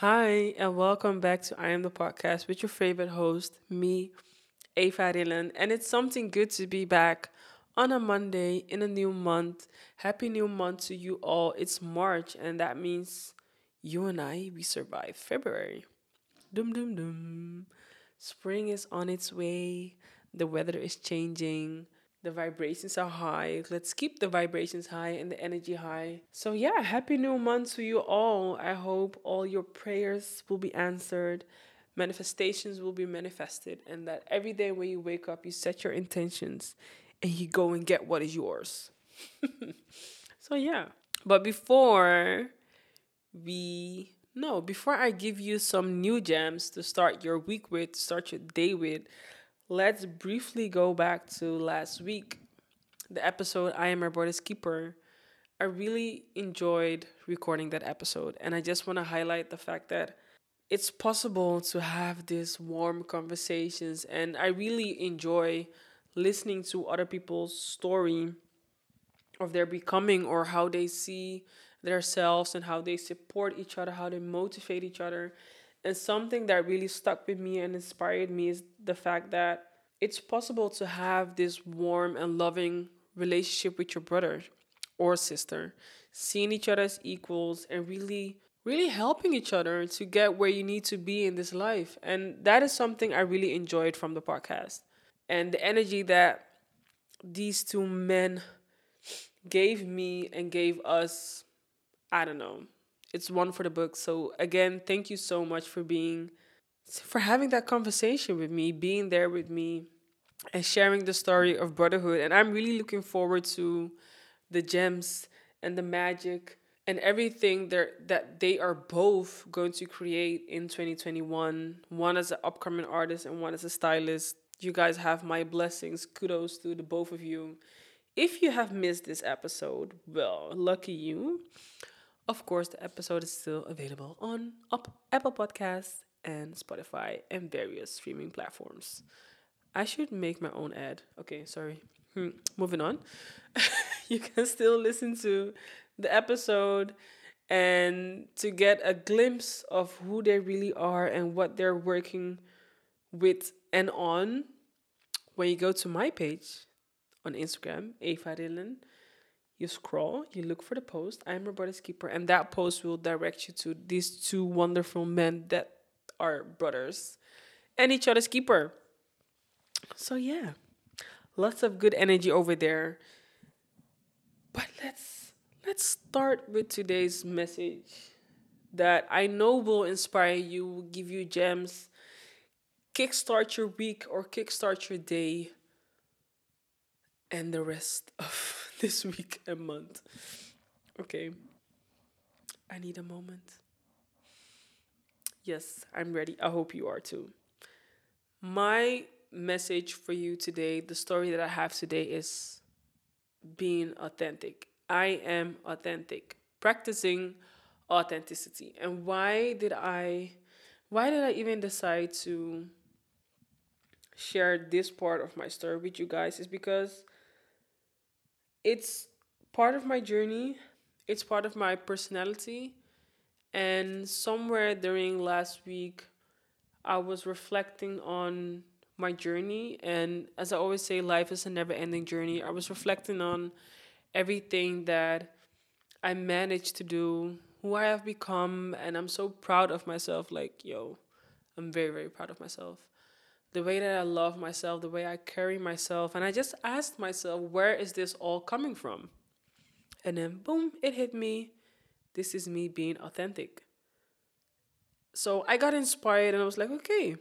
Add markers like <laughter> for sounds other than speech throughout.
Hi, and welcome back to I Am the Podcast with your favorite host, me, Eva Rillen. And it's something good to be back on a Monday in a new month. Happy new month to you all. It's March, and that means you and I, we survived February. Dum dum dum. Spring is on its way. The weather is changing the vibrations are high. Let's keep the vibrations high and the energy high. So, yeah, happy new month to you all. I hope all your prayers will be answered, manifestations will be manifested, and that every day when you wake up, you set your intentions and you go and get what is yours. <laughs> so, yeah. But before we no, before I give you some new gems to start your week with, start your day with, let's briefly go back to last week, the episode I Am Brother's Keeper. I really enjoyed recording that episode, and I just want to highlight the fact that it's possible to have these warm conversations, and I really enjoy listening to other people's story of their becoming or how they see themselves and how they support each other, how they motivate each other. And something that really stuck with me and inspired me is the fact that it's possible to have this warm and loving relationship with your brother or sister, seeing each other as equals and really, really helping each other to get where you need to be in this life. And that is something I really enjoyed from the podcast. And the energy that these two men gave me and gave us, I don't know, it's one for the book. So again, thank you so much for being for having that conversation with me, being there with me and sharing the story of brotherhood. And I'm really looking forward to the gems and the magic and everything that they are both going to create in 2021. One as an upcoming artist and one as a stylist. You guys have my blessings. Kudos to the both of you. If you have missed this episode, well, lucky you. Of course, the episode is still available on Apple Podcasts and Spotify and various streaming platforms. I should make my own ad. Okay, sorry. Hmm. Moving on. <laughs> you can still listen to the episode and to get a glimpse of who they really are and what they're working with and on when you go to my page on Instagram, Eva Rillen you scroll, you look for the post, I am your brother's keeper, and that post will direct you to these two wonderful men that are brothers and each other's keeper. So yeah, lots of good energy over there. But let's let's start with today's message that I know will inspire you, will give you gems, kickstart your week or kickstart your day and the rest of <laughs> this week and month. Okay. I need a moment. Yes, I'm ready. I hope you are too. My message for you today, the story that I have today is being authentic. I am authentic, practicing authenticity. And why did I why did I even decide to share this part of my story with you guys is because it's part of my journey, it's part of my personality. And somewhere during last week, I was reflecting on my journey. And as I always say, life is a never ending journey. I was reflecting on everything that I managed to do, who I have become, and I'm so proud of myself. Like, yo, I'm very, very proud of myself the way that I love myself, the way I carry myself. And I just asked myself, where is this all coming from? And then, boom, it hit me. This is me being authentic. So I got inspired and I was like, okay,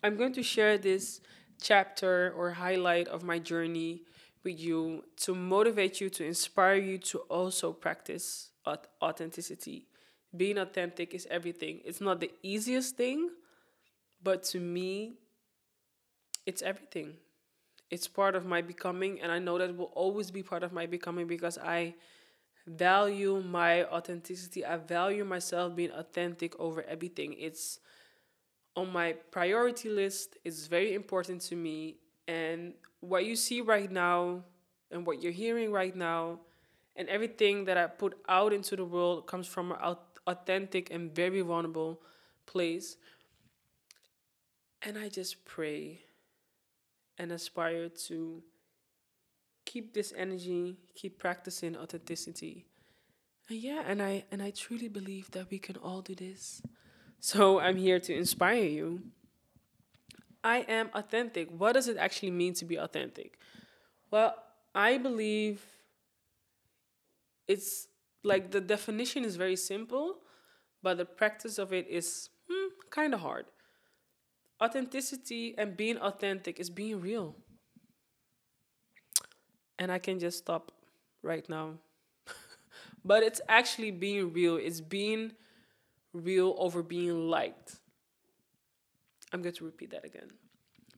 I'm going to share this chapter or highlight of my journey with you to motivate you, to inspire you to also practice authenticity. Being authentic is everything. It's not the easiest thing but to me, it's everything. It's part of my becoming, and I know that will always be part of my becoming because I value my authenticity. I value myself being authentic over everything. It's on my priority list. It's very important to me. And what you see right now and what you're hearing right now and everything that I put out into the world comes from an authentic and very vulnerable place. And I just pray and aspire to keep this energy, keep practicing authenticity. And yeah, and I and I truly believe that we can all do this. So I'm here to inspire you. I am authentic. What does it actually mean to be authentic? Well, I believe it's like the definition is very simple, but the practice of it is hmm, kind of hard. Authenticity and being authentic is being real. And I can just stop right now. <laughs> but it's actually being real. It's being real over being liked. I'm going to repeat that again.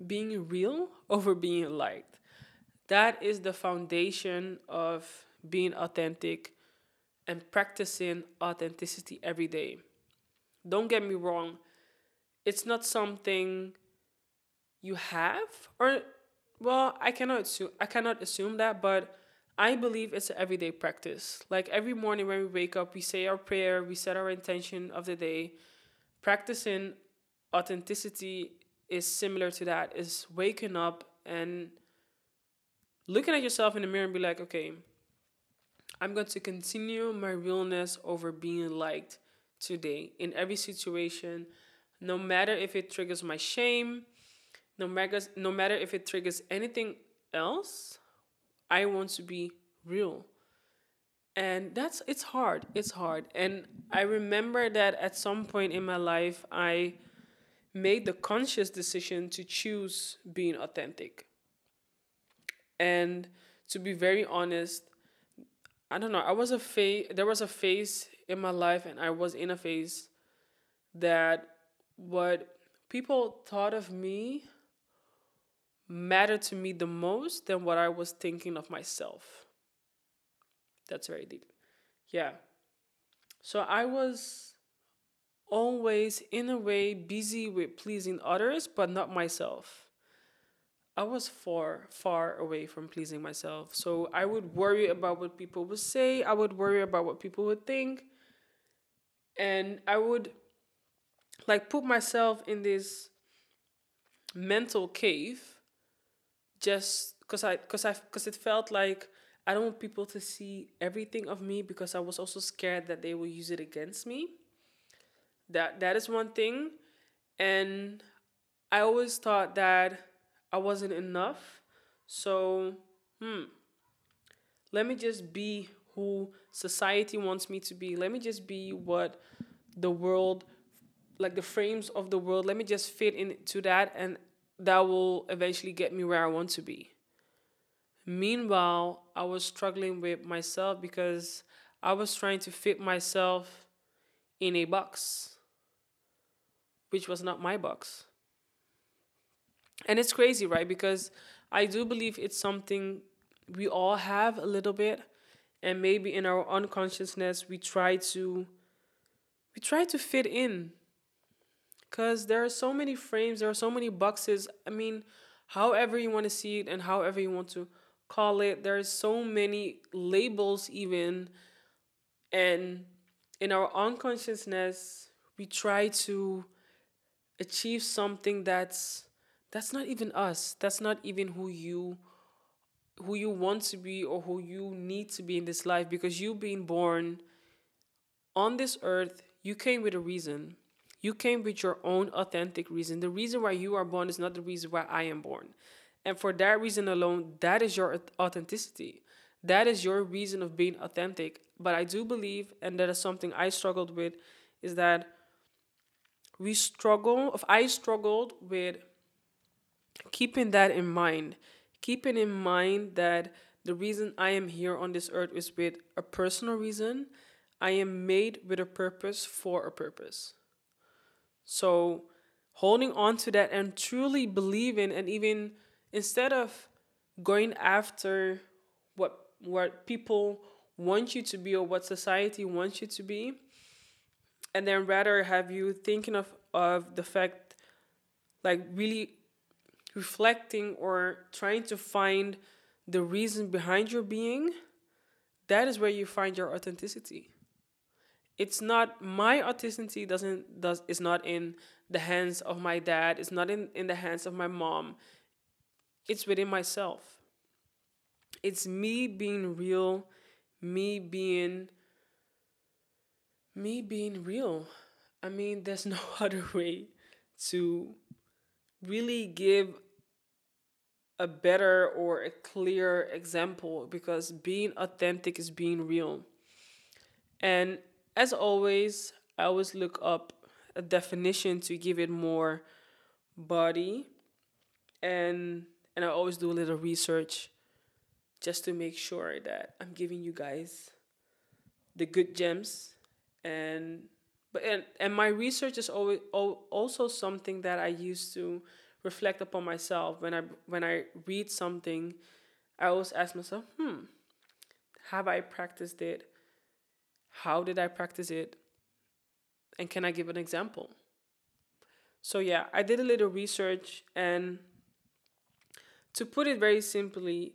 Being real over being liked. That is the foundation of being authentic and practicing authenticity every day. Don't get me wrong, it's not something you have or well, I cannot assume I cannot assume that, but I believe it's an everyday practice. Like every morning when we wake up, we say our prayer, we set our intention of the day. Practicing authenticity is similar to that, is waking up and looking at yourself in the mirror and be like, okay, I'm going to continue my realness over being liked today in every situation, no matter if it triggers my shame, no matter no matter if it triggers anything else, I want to be real. And that's it's hard. It's hard. And I remember that at some point in my life I made the conscious decision to choose being authentic. And to be very honest, I don't know. I was a phase. There was a phase in my life, and I was in a phase that what people thought of me mattered to me the most than what I was thinking of myself. That's very deep. Yeah. So I was always, in a way, busy with pleasing others, but not myself. I was far, far away from pleasing myself. So I would worry about what people would say. I would worry about what people would think. And I would like put myself in this mental cave just because I because I because it felt like I don't want people to see everything of me because I was also scared that they will use it against me. That that is one thing. And I always thought that I wasn't enough. So, hmm, let me just be who society wants me to be. Let me just be what the world, like the frames of the world, let me just fit into that and that will eventually get me where I want to be. Meanwhile, I was struggling with myself because I was trying to fit myself in a box, which was not my box. And it's crazy, right? Because I do believe it's something we all have a little bit and maybe in our unconsciousness we try to we try to fit in because there are so many frames there are so many boxes. I mean however you want to see it and however you want to call it there's so many labels even. And in our unconsciousness we try to achieve something that's that's not even us. That's not even who you who you want to be or who you need to be in this life because you being born on this earth you came with a reason you came with your own authentic reason the reason why you are born is not the reason why i am born and for that reason alone that is your authenticity that is your reason of being authentic but i do believe and that is something i struggled with is that we struggle if i struggled with keeping that in mind, keeping in mind that the reason I am here on this earth is with a personal reason. I am made with a purpose for a purpose. So, holding on to that and truly believing, and even instead of going after what what people want you to be or what society wants you to be, and then rather have you thinking of of the fact, like really reflecting or trying to find the reason behind your being, that is where you find your authenticity. It's not my authenticity doesn't does is not in the hands of my dad, it's not in, in the hands of my mom. It's within myself. It's me being real, me being me being real. I mean, there's <laughs> no other way to really give a better or a clear example because being authentic is being real. And as always, I always look up a definition to give it more body and and I always do a little research just to make sure that I'm giving you guys the good gems. And but and, and my research is always also something that I used to reflect upon myself. When I when I read something I always ask myself hmm have I practiced it how did I practice it and can I give an example so yeah I did a little research and to put it very simply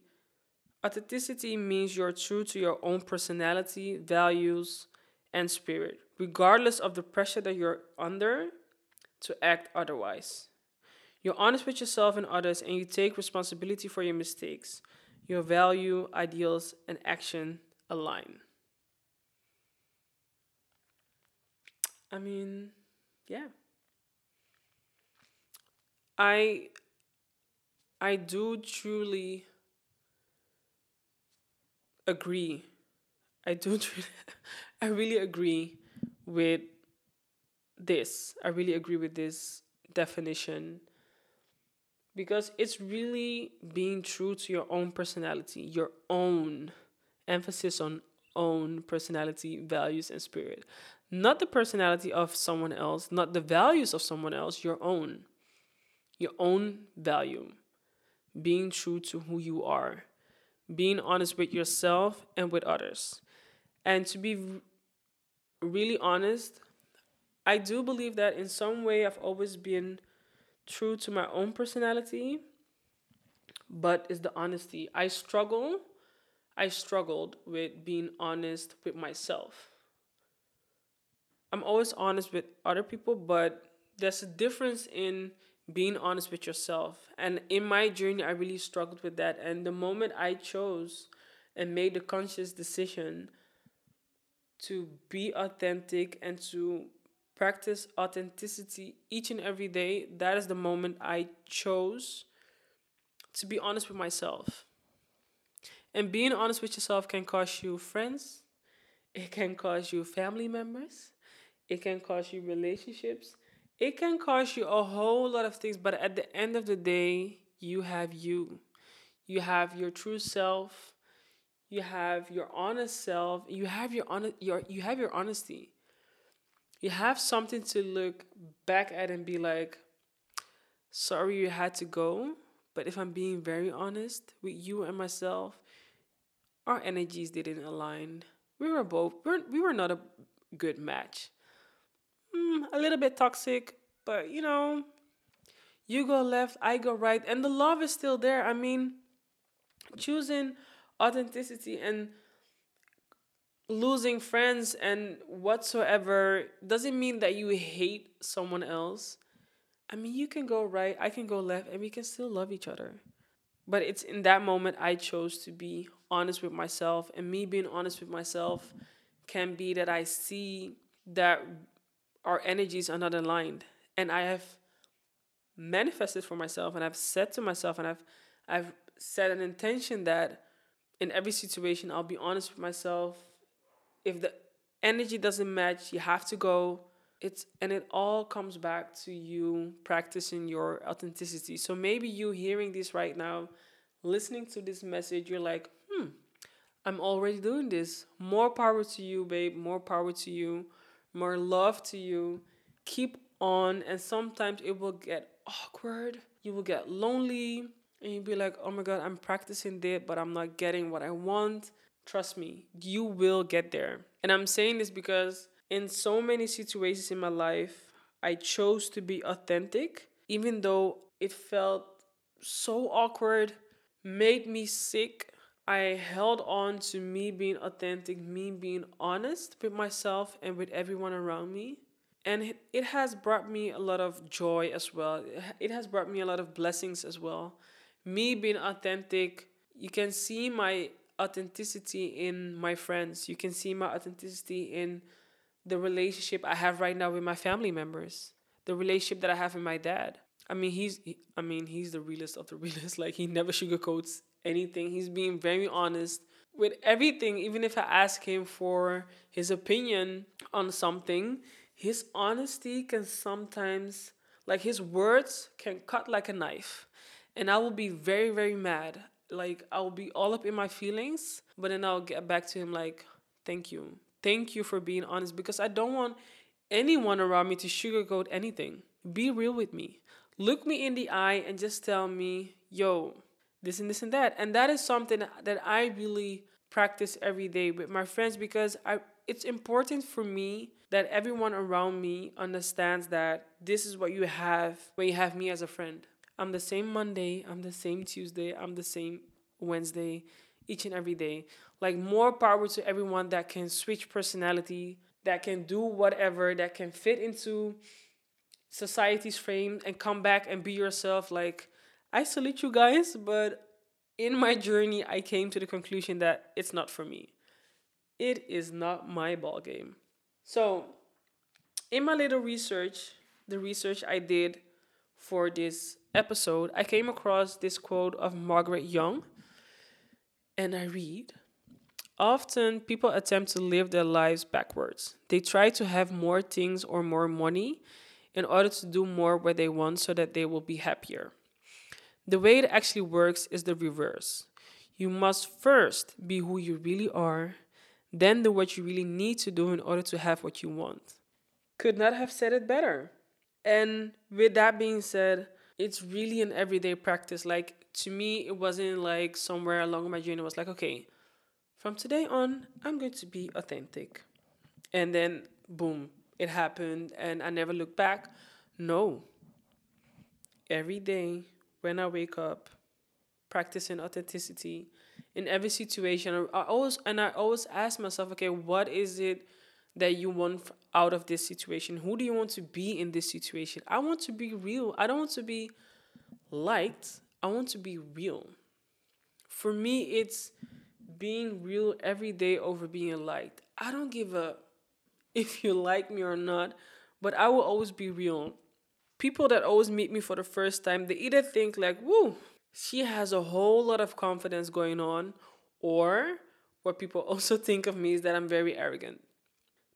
authenticity means you're true to your own personality values and spirit, regardless of the pressure that you're under to act otherwise. You're honest with yourself and others, and you take responsibility for your mistakes. Your value, ideals, and action align. I mean, yeah. I I do truly agree. I do <laughs> truly I really agree with this. I really agree with this definition because it's really being true to your own personality, your own emphasis on own personality, values, and spirit. Not the personality of someone else, not the values of someone else, your own. Your own value. Being true to who you are. Being honest with yourself and with others. And to be really honest, I do believe that in some way I've always been true to my own personality, but it's the honesty. I struggle, I struggled with being honest with myself. I'm always honest with other people, but there's a difference in being honest with yourself. And in my journey, I really struggled with that. And the moment I chose and made the conscious decision to be authentic and to practice authenticity each and every day, that is the moment I chose to be honest with myself. And being honest with yourself can cost you friends, it can cost you family members, it can cost you relationships, it can cost you a whole lot of things, but at the end of the day, you have you. You have your true self. You have your honest self, you have your honest your you have your honesty. You have something to look back at and be like, sorry you had to go, but if I'm being very honest with you and myself, our energies didn't align. We were both we were, we were not a good match. Mm, a little bit toxic, but you know, you go left, I go right, and the love is still there. I mean, choosing authenticity and losing friends and whatsoever doesn't mean that you hate someone else. I mean, you can go right, I can go left, and we can still love each other. But it's in that moment I chose to be honest with myself, and me being honest with myself can be that I see that our energies are not aligned, and I have manifested for myself, and I've said to myself, and I've I've set an intention that in every situation, I'll be honest with myself. If the energy doesn't match, you have to go. It's and it all comes back to you practicing your authenticity. So maybe you hearing this right now, listening to this message, you're like, I'm already doing this. More power to you, babe. More power to you. More love to you. Keep on. And sometimes it will get awkward. You will get lonely and you'll be like, oh my God, I'm practicing that, but I'm not getting what I want. Trust me, you will get there. And I'm saying this because in so many situations in my life, I chose to be authentic, even though it felt so awkward, made me sick. I held on to me being authentic, me being honest with myself and with everyone around me. And it has brought me a lot of joy as well. It has brought me a lot of blessings as well. Me being authentic, you can see my authenticity in my friends. You can see my authenticity in the relationship I have right now with my family members. The relationship that I have with my dad. I mean, he's I mean, he's the realest of the <laughs> realest. Like he never sugarcoats anything. He's being very honest with everything. Even if I ask him for his opinion on something, his honesty can sometimes like his words can cut like a knife. And I will be very, very mad. Like I will be all up in my feelings, but then I'll get back to him like, thank you. Thank you for being honest because I don't want anyone around me to sugarcoat anything. Be real with me. Look me in the eye and just tell me, yo, this and this and that. And that is something that I really practice every day with my friends because I it's important for me that everyone around me understands that this is what you have when you have me as a friend. I'm the same Monday, I'm the same Tuesday, I'm the same Wednesday, each and every day. Like more power to everyone that can switch personality, that can do whatever, that can fit into society's frame and come back and be yourself. Like I salute you guys, but in my journey, I came to the conclusion that it's not for me. It is not my ball game. So, in my little research, the research I did for this episode, I came across this quote of Margaret Young, and I read Often people attempt to live their lives backwards. They try to have more things or more money in order to do more what they want so that they will be happier. The way it actually works is the reverse. You must first be who you really are, then do what you really need to do in order to have what you want. Could not have said it better. And with that being said, it's really an everyday practice. Like to me, it wasn't like somewhere along my journey, was like, okay, from today on, I'm going to be authentic. And then, boom, it happened, and I never looked back. No. Every day, when I wake up, practicing authenticity in every situation. I always and I always ask myself, okay, what is it that you want out of this situation? Who do you want to be in this situation? I want to be real. I don't want to be liked. I want to be real. For me, it's being real every day over being liked. I don't give a if you like me or not, but I will always be real people that always meet me for the first time, they either think like, whoa, she has a whole lot of confidence going on, or what people <laughs> also think of me is that I'm very arrogant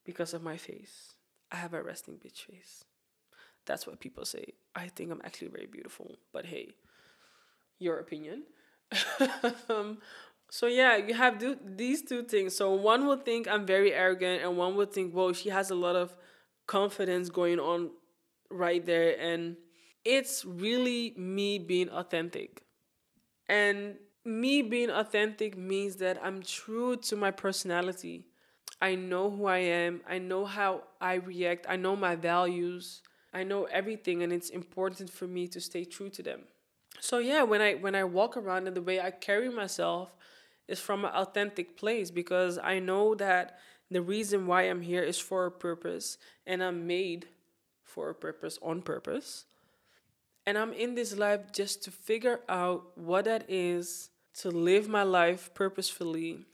because of my face. I have a resting bitch face. That's what people say. I think I'm actually very beautiful, but hey, your opinion. <laughs> um, so yeah, you have do- these two things. So one would think I'm very arrogant, and one would think, whoa, she has a lot of confidence going on right there and it's really me being authentic. And me being authentic means that i'm true to my personality. I know who i am. I know how i react. I know my values. I know everything and it's important for me to stay true to them. So yeah when i when i walk around and the way i carry myself is from an authentic place because i know that the reason why i'm here is for a purpose and i'm made for a purpose on purpose. And I'm in this life just to figure out what that is, to live my life purposefully.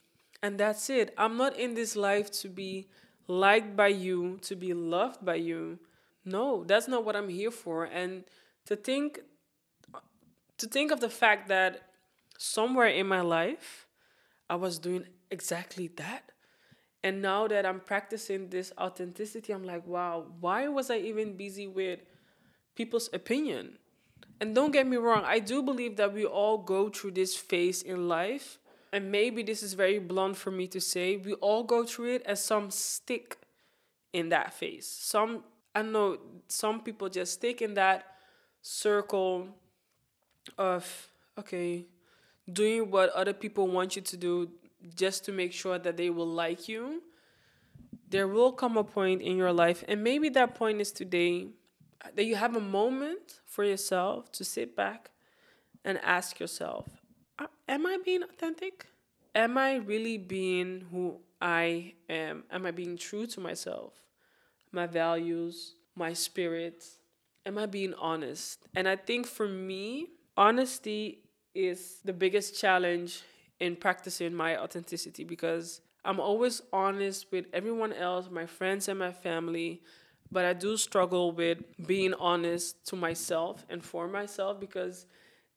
And that's it. I'm not in this life to be liked by you, to be loved by you. No, that's not what I'm here for. And to think to think of the fact that somewhere in my life I was doing exactly that and now that I'm practicing this authenticity, I'm like, wow, why was I even busy with people's opinion? And don't get me wrong, I do believe that we all go through this phase in life. And maybe this is very blunt for me to say. We all go through it, and some stick in that phase. Some, I know, some people just stick in that circle of, okay, doing what other people want you to do, just to make sure that they will like you, there will come a point in your life, and maybe that point is today, that you have a moment for yourself to sit back and ask yourself Am I being authentic? am I really being who I am? Am I being true to myself, my values, my spirit? Am I being honest? And I think for me, honesty is the biggest challenge in practicing my authenticity because I'm always honest with everyone else, my friends and my family, but I do struggle with being honest to myself and for myself because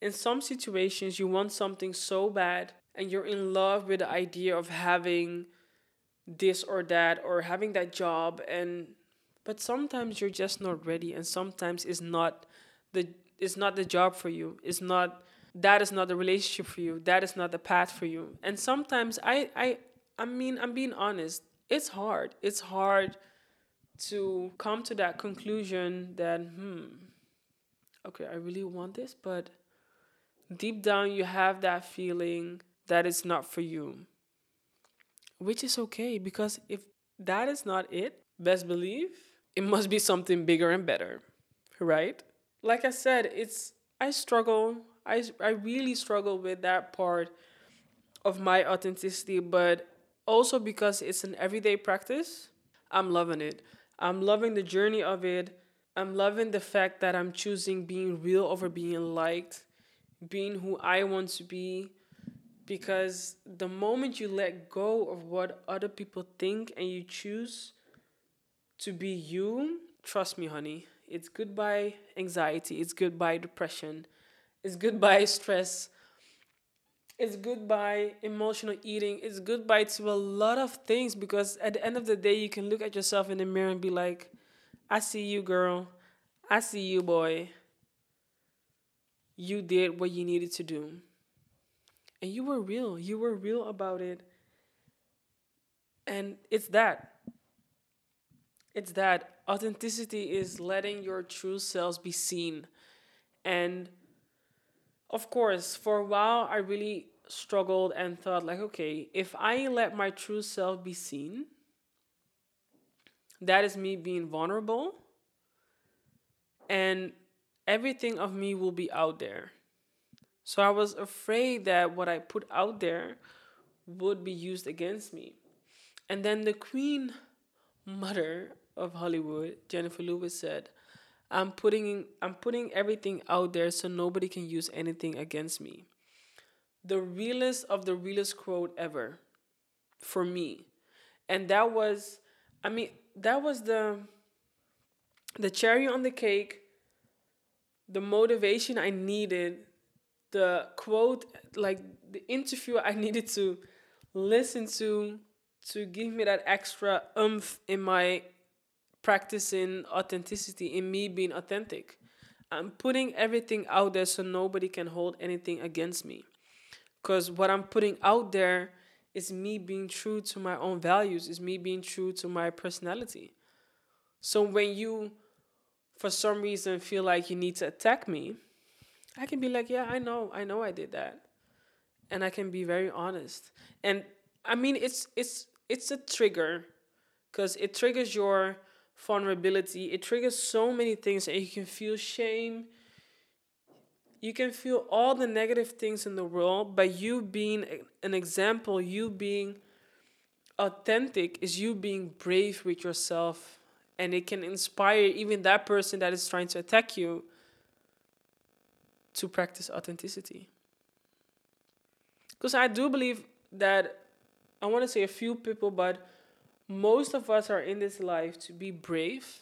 in some situations you want something so bad and you're in love with the idea of having this or that or having that job and but sometimes you're just not ready and sometimes it's not the it's not the job for you. It's not that is not the relationship for you that is not the path for you. And sometimes i i i mean i'm being honest it's hard. It's hard to come to that conclusion that hmm okay i really want this but deep down you have that feeling that it's not for you which is okay because if that is not it best believe it must be something bigger and better right? Like i said it's i struggle i i really struggle with that part of my authenticity but also because it's an everyday practice i'm loving it. I'm loving the journey of it. I'm loving the fact that i'm choosing being real over being liked being who i want to be because the moment you let go of what other people think and you choose to be you, trust me, honey, it's goodbye anxiety, it's goodbye depression, it's goodbye stress, it's goodbye emotional eating, it's goodbye to a lot of things because at the end of the day, you can look at yourself in the mirror and be like, I see you, girl. I see you, boy. You did what you needed to do and you were real. You were real about it. And it's that. It's that. Authenticity is letting your true selves be seen. And of course, for a while, I really struggled and thought, like, okay, if I let my true self be seen, that is me being vulnerable. And everything of me will be out there. So I was afraid that what I put out there would be used against me. And then the queen mother of Hollywood, Jennifer Lewis said, I'm putting I'm putting everything out there so nobody can use anything against me. The realest of the realest quote ever for me. And that was I mean that was the the cherry on the cake, the motivation I needed the quote, like the interview I <laughs> needed to listen to to give me that extra umph in my practicing authenticity, in me being authentic. I'm putting everything out there so nobody can hold anything against me. Because what I'm putting out there is me being true to my own values, is me being true to my personality. So when you, for some reason, feel like you need to attack me, I can be like, yeah, I know, I know I did that. And I can be very honest. And I mean it's it's it's a trigger because it triggers your vulnerability. It triggers so many things and you can feel shame. You can feel all the negative things in the world, but you being an example, you being authentic is you being brave with yourself and it can inspire even that person that is trying to attack you to practice authenticity. Because I do believe that, I want to say a few people, but most of us are in this life to be brave.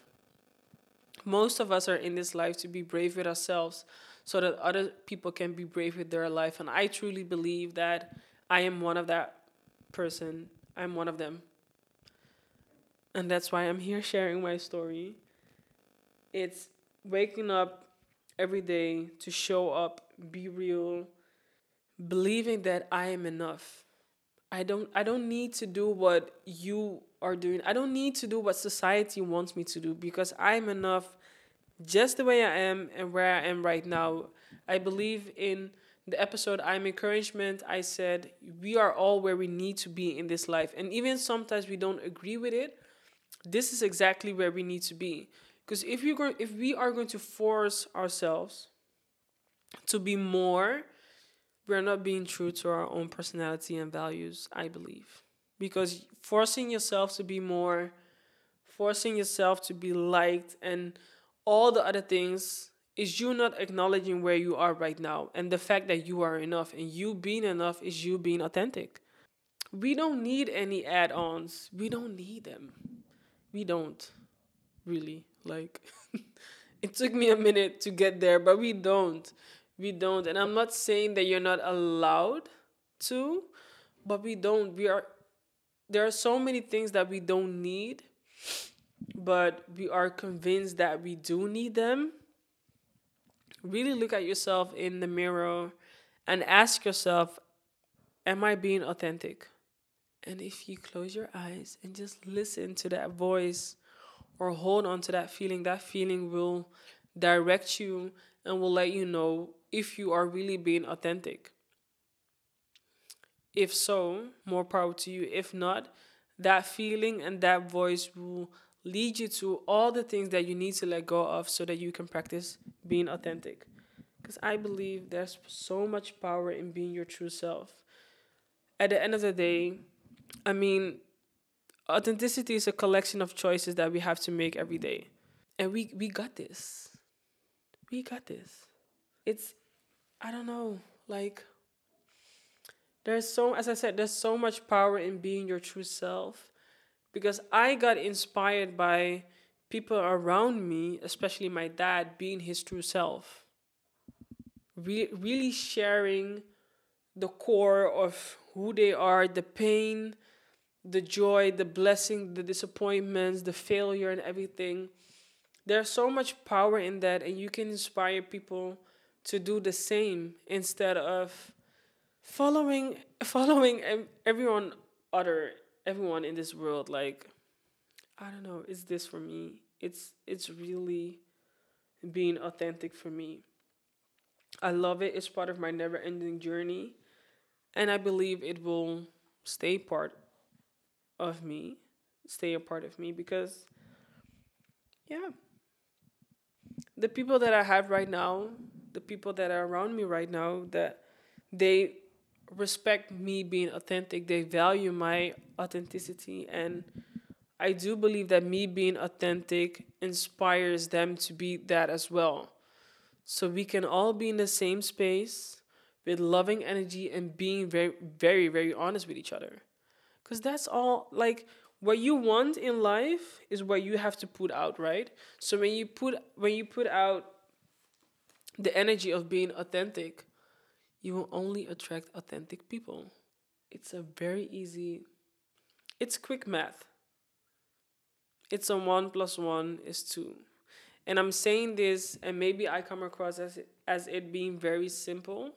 Most of us are in this life to be brave with ourselves so that other people can be brave with their life. And I truly believe that I am one of that person. I'm one of them. And that's why I'm here <laughs> sharing my story. It's waking up every day to show up, be real, believing that I am enough. I don't I don't need to do what you are doing. I don't need to do what society wants me to do because I'm enough just the way I am and where I am right now. I believe in the episode I'm encouragement. I said we are all where we need to be in this life. And even sometimes we don't agree with it, this is exactly where we need to be. Because if you going, if we are going to force ourselves to be more we're not being true to our own personality and values, I believe. Because forcing yourself to be more, forcing yourself to be liked, and all the other things is you not acknowledging where you are right now and the fact that you are enough and you being enough is you being authentic. We don't need any add ons, we don't need them. We don't really. Like, <laughs> it took me a minute to get there, but we don't. We don't. And I'm not saying that you're not allowed to, but we don't. We are, there are so many things that we don't need, but we are convinced that we do need them. Really look at yourself in the mirror and ask yourself, Am I being authentic? And if you close your eyes and just listen to that voice or hold on to that feeling, that feeling will direct you and will let you know if you are really being authentic. If so, more power to you. If not, that feeling and that voice will lead you to all the things that you need to let go of so that you can practice being authentic. Because I believe there's so much power in being your true self. At the end of the day, I mean, authenticity is a collection of choices that we have to make every day. And we, we got this. We got this. It's I don't know, like there's so as I said, there's so much power in being your true self because I got inspired by people around me, especially my dad being his true self. Re- really sharing the core of who they are, the pain, the joy, the blessing, the disappointments, the failure, and everything. There's so much power in that, and you can inspire people to do the same instead of following <laughs> following everyone other everyone in this world like i don't know is this for me? It's it's really being authentic for me. I love it. It's part of my never ending journey. And i believe it will stay part of me stay a part of me because yeah. The people that i have right now the people that are around me right now that they respect me being authentic. They value my authenticity. And i do believe that me being authentic inspires them to be that as well. So we can all be in the same space with loving energy and being very very very honest with each other. Because that's all like what you want in life is what you have to put out right? So when you put when you put out the energy of being authentic, you will only attract authentic people. It's a very easy, it's quick math. It's a one plus one is two. And I'm saying this, and maybe I come across as it, as it being very simple,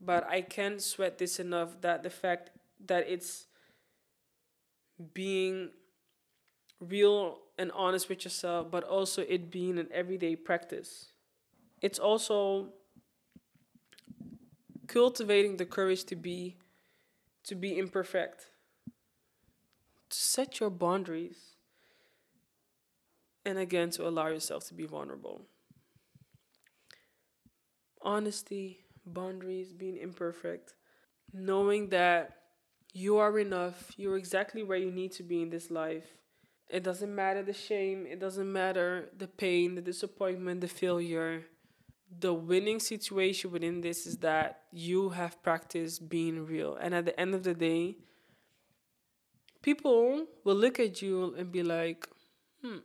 but I can't sweat this enough that the fact that it's being real and honest with yourself, but also it being an everyday practice it's also cultivating the courage to be to be imperfect. To set your boundaries. And again to allow yourself to be vulnerable. Honesty boundaries being imperfect. Knowing that you are enough you're exactly where you need to be in this life. It doesn't matter the shame it doesn't matter the pain the disappointment the failure the winning situation within this is that you have practiced being real. And at the end of the day, people will look at you and be like, hmm,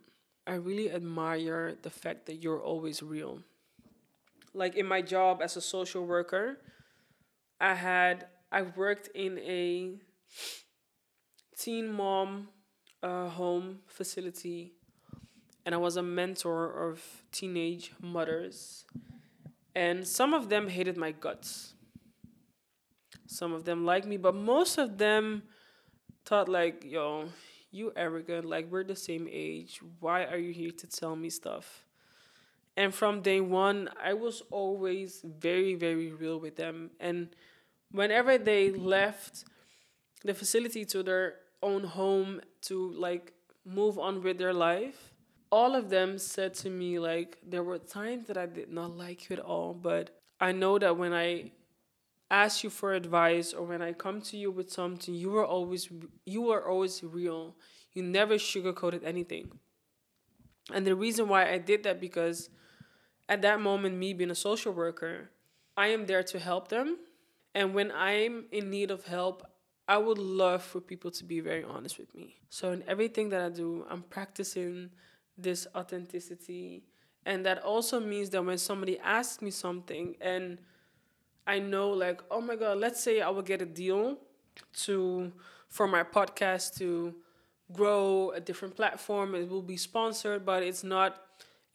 I really admire the fact that you're always real. Like in my job as a social worker, I had, I worked in a teen mom uh, home facility and I was a mentor of teenage mothers and some of them hated my guts. Some of them liked me, but most of them thought like, yo, you arrogant, like we're the same age. Why are you here to tell me stuff? And from day one, I was always very, very real with them. And whenever they left the facility to their own home to like move on with their life, all of them said to me like there were times that I did not like you at all, but I know that when I ask you for advice or when I come to you with something, you are always you are always real. You never sugarcoated anything. And the reason why I did that because at that moment, me being a social worker, I am there to help them. And when I'm in need of help, I would love for people to be very honest with me. So in everything that I do, I'm practicing this authenticity. And that also means that when somebody asks me something and I know like, oh my god, let's say I will get a deal to for my podcast to grow a different platform. It will be sponsored, but it's not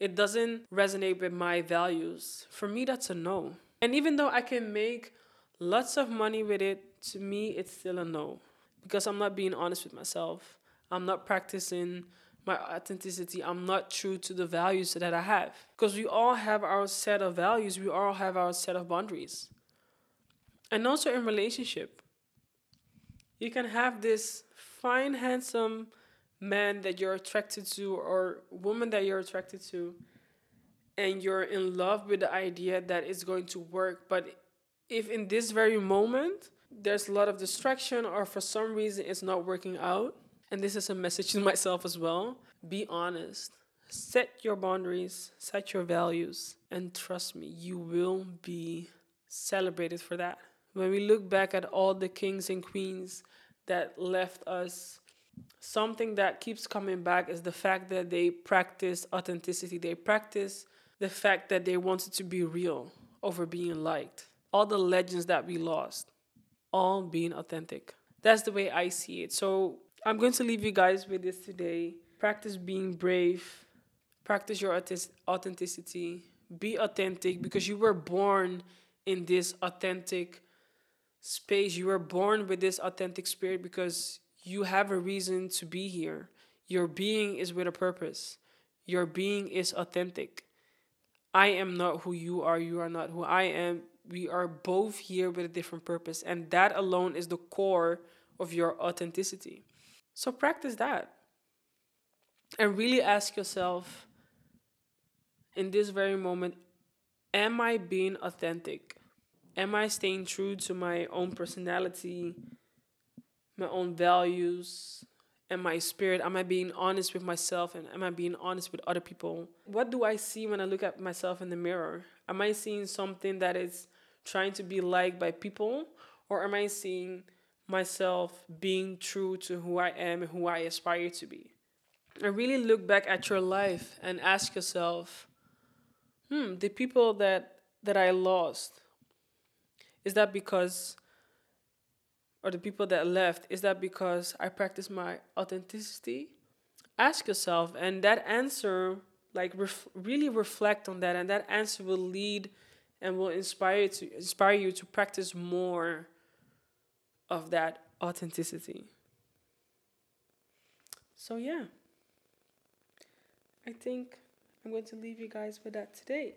it doesn't resonate with my values. For me that's a no. And even though I can make lots of money with it, to me it's still a no. Because I'm not being honest with myself. I'm not practicing my authenticity. I'm not true to the values that I have. Because we all have our set of values, we all have our set of boundaries and also in relationship you can have this fine handsome man that you're attracted to or woman that you're attracted to and you're in love with the idea that it's going to work but if in this very moment there's a lot of distraction or for some reason it's not working out and this is a message to <laughs> myself as well be honest set your boundaries set your values and trust me you will be celebrated for that when we look back at all the kings and queens that left us, something that keeps coming back is the fact that they practice authenticity. They practice the fact that they wanted to be real over being liked. All the legends that we lost, all being authentic. That's the way I see it. So I'm going to leave you guys with this today. Practice being brave, practice your authenticity, be authentic because you were born in this authentic space. You were born with this authentic spirit because you have a reason to be here. Your being is with a purpose. Your being is authentic. I am not who you are. You are not who I am. We are both here with a different purpose. And that alone is the core of your authenticity. So practice that. And really ask yourself in this very moment Am I being authentic? am I staying true to my own personality, my own values, and my spirit? Am I being honest with myself and am I being honest with other people? What do I see when I look at myself in the mirror? Am I seeing something that is trying to be liked by people or am I seeing myself being true to who I am and who I aspire to be? And really look back at your life and ask yourself, hmm, the people that that I lost, is that because, or the people that left, is that because I practice my authenticity? Ask yourself, and that answer, like ref- really reflect on that, and that answer will lead and will inspire you to inspire you to practice more of that authenticity. So yeah. I think I'm going to leave you guys with that today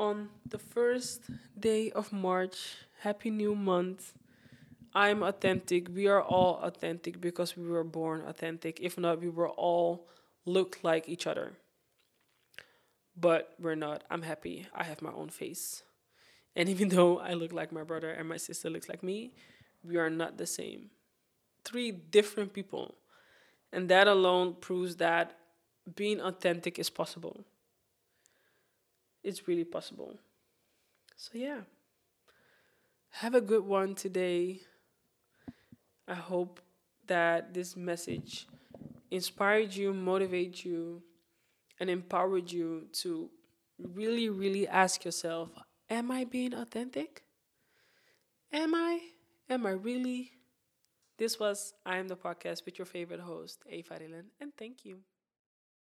on the first day of March, happy new month. I'm authentic. We are all authentic because we were born authentic. If not, we were all look like each other. But we're not. I'm happy. I have my own face. And <laughs> even though I look like my brother and my sister looks like me, we are not the same. Three different people. And that alone proves that being authentic is possible it's really possible. So, yeah. Have a good one today. I hope that this message inspired you, motivated you, and empowered you to really, really ask yourself Am I being authentic? Am I? Am I really? This was I Am the Podcast with your favorite host, A. Farilan, and thank you.